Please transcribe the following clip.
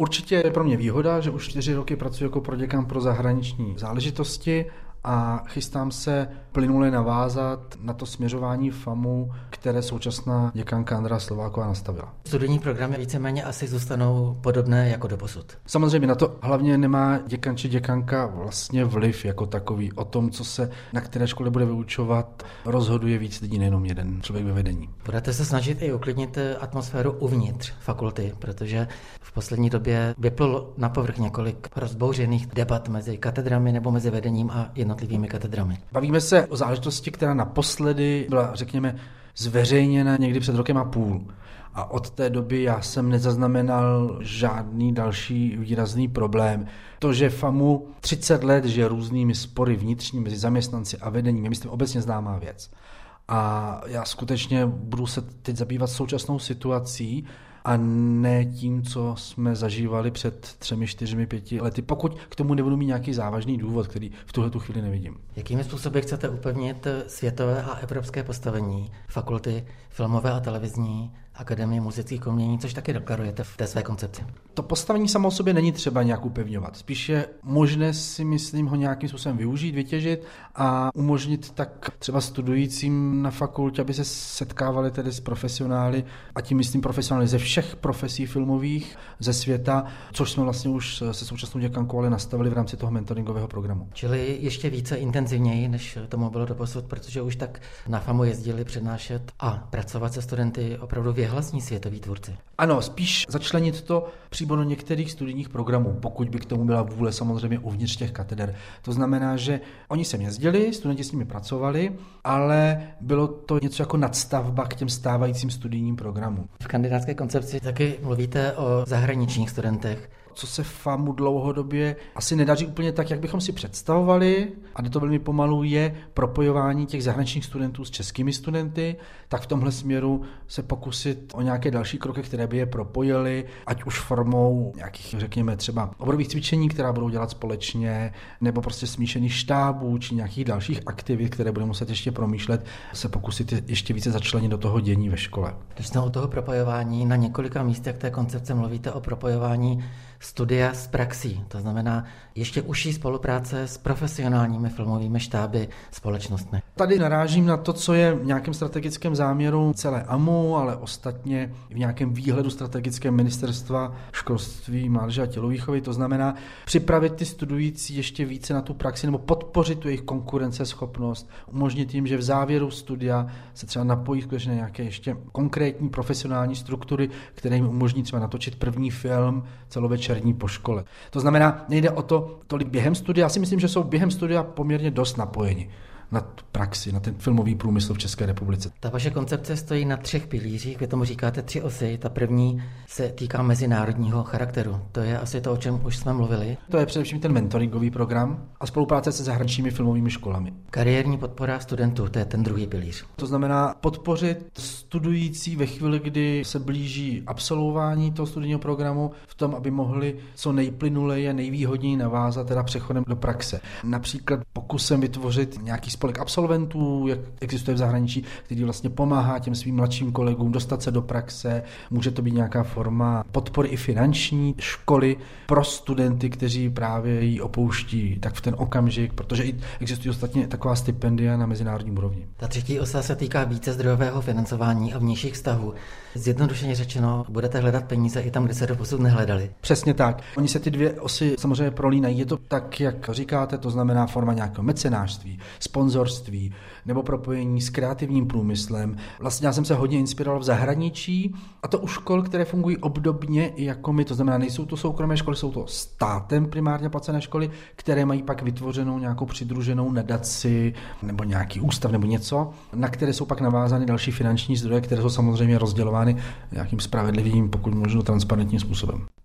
Určitě je pro mě výhoda, že už čtyři roky pracuji jako proděkan pro zahraniční záležitosti a chystám se plynule navázat na to směřování FAMu, které současná děkanka Andra Slováková nastavila. Studijní programy víceméně asi zůstanou podobné jako do posud. Samozřejmě na to hlavně nemá děkan či děkanka vlastně vliv jako takový. O tom, co se na které škole bude vyučovat, rozhoduje víc lidí, nejenom jeden člověk ve vedení. Budete se snažit i uklidnit atmosféru uvnitř fakulty, protože v poslední době vyplulo na povrch několik rozbouřených debat mezi katedrami nebo mezi vedením a jednotlivými katedrami. Bavíme se o záležitosti, která naposledy byla, řekněme, zveřejněna někdy před rokem a půl. A od té doby já jsem nezaznamenal žádný další výrazný problém. To, že FAMu 30 let žije různými spory vnitřní mezi zaměstnanci a vedením, je myslím obecně známá věc. A já skutečně budu se teď zabývat současnou situací, a ne tím, co jsme zažívali před třemi, čtyřmi, pěti lety, pokud k tomu nebudu mít nějaký závažný důvod, který v tuhle tu chvíli nevidím. Jakými způsoby chcete upevnit světové a evropské postavení fakulty filmové a televizní Akademie muzických umění, což taky deklarujete v té své koncepci. To postavení samo o sobě není třeba nějak upevňovat. Spíš je možné si myslím ho nějakým způsobem využít, vytěžit a umožnit tak třeba studujícím na fakultě, aby se setkávali tedy s profesionály, a tím myslím profesionály ze všech profesí filmových ze světa, což jsme vlastně už se současnou děkankou ale nastavili v rámci toho mentoringového programu. Čili ještě více intenzivněji, než tomu bylo doposud, protože už tak na FAMu jezdili přednášet a pracovat se studenty opravdu věhlasní světoví tvůrci. Ano, spíš začlenit to přímo do některých studijních programů, pokud by k tomu byla vůle samozřejmě uvnitř těch kateder. To znamená, že oni sem jezdili, studenti s nimi pracovali, ale bylo to něco jako nadstavba k těm stávajícím studijním programům. V kandidátské koncepci taky mluvíte o zahraničních studentech co se FAMu dlouhodobě asi nedaří úplně tak, jak bychom si představovali, a to velmi pomalu, je propojování těch zahraničních studentů s českými studenty, tak v tomhle směru se pokusit o nějaké další kroky, které by je propojily, ať už formou nějakých, řekněme, třeba oborových cvičení, která budou dělat společně, nebo prostě smíšených štábů, či nějakých dalších aktivit, které budeme muset ještě promýšlet, se pokusit ještě více začlenit do toho dění ve škole. Když jsme o toho propojování na několika místech té koncepce mluvíte o propojování studia s praxí, to znamená ještě užší spolupráce s profesionálními filmovými štáby společnostmi. Tady narážím na to, co je v nějakém strategickém záměru celé AMU, ale ostatně v nějakém výhledu strategickém ministerstva školství, mládeže a tělovýchovy, to znamená připravit ty studující ještě více na tu praxi nebo podpořit tu jejich konkurenceschopnost, umožnit jim, že v závěru studia se třeba napojí skutečně nějaké ještě konkrétní profesionální struktury, které jim umožní třeba natočit první film celovečerní po škole. To znamená, nejde o to tolik během studia, já si myslím, že jsou během studia poměrně dost napojeni na tu praxi, na ten filmový průmysl v České republice. Ta vaše koncepce stojí na třech pilířích, vy tomu říkáte tři osy. Ta první se týká mezinárodního charakteru. To je asi to, o čem už jsme mluvili. To je především ten mentoringový program a spolupráce se zahraničními filmovými školami. Kariérní podpora studentů, to je ten druhý pilíř. To znamená podpořit studující ve chvíli, kdy se blíží absolvování toho studijního programu v tom, aby mohli co nejplynuleji a nejvýhodněji navázat teda přechodem do praxe. Například pokusem vytvořit nějaký spolek absolventů, jak existuje v zahraničí, který vlastně pomáhá těm svým mladším kolegům dostat se do praxe. Může to být nějaká forma podpory i finanční školy pro studenty, kteří právě ji opouští tak v ten okamžik, protože i existují ostatně taková stipendia na mezinárodní úrovni. Ta třetí osa se týká více zdrojového financování a vnějších vztahů. Zjednodušeně řečeno, budete hledat peníze i tam, kde se do posud nehledali. Přesně tak. Oni se ty dvě osy samozřejmě prolínají. Je to tak, jak říkáte, to znamená forma nějakého mecenářství, sponzorství nebo propojení s kreativním průmyslem. Vlastně já jsem se hodně inspiroval v zahraničí a to u škol, které fungují obdobně i jako my. To znamená, nejsou to soukromé školy, jsou to státem primárně placené školy, které mají pak vytvořenou nějakou přidruženou nadaci nebo nějaký ústav nebo něco, na které jsou pak navázány další finanční zdroje, které jsou samozřejmě rozdělovány nějakým spravedlivým, pokud možno transparentním způsobem.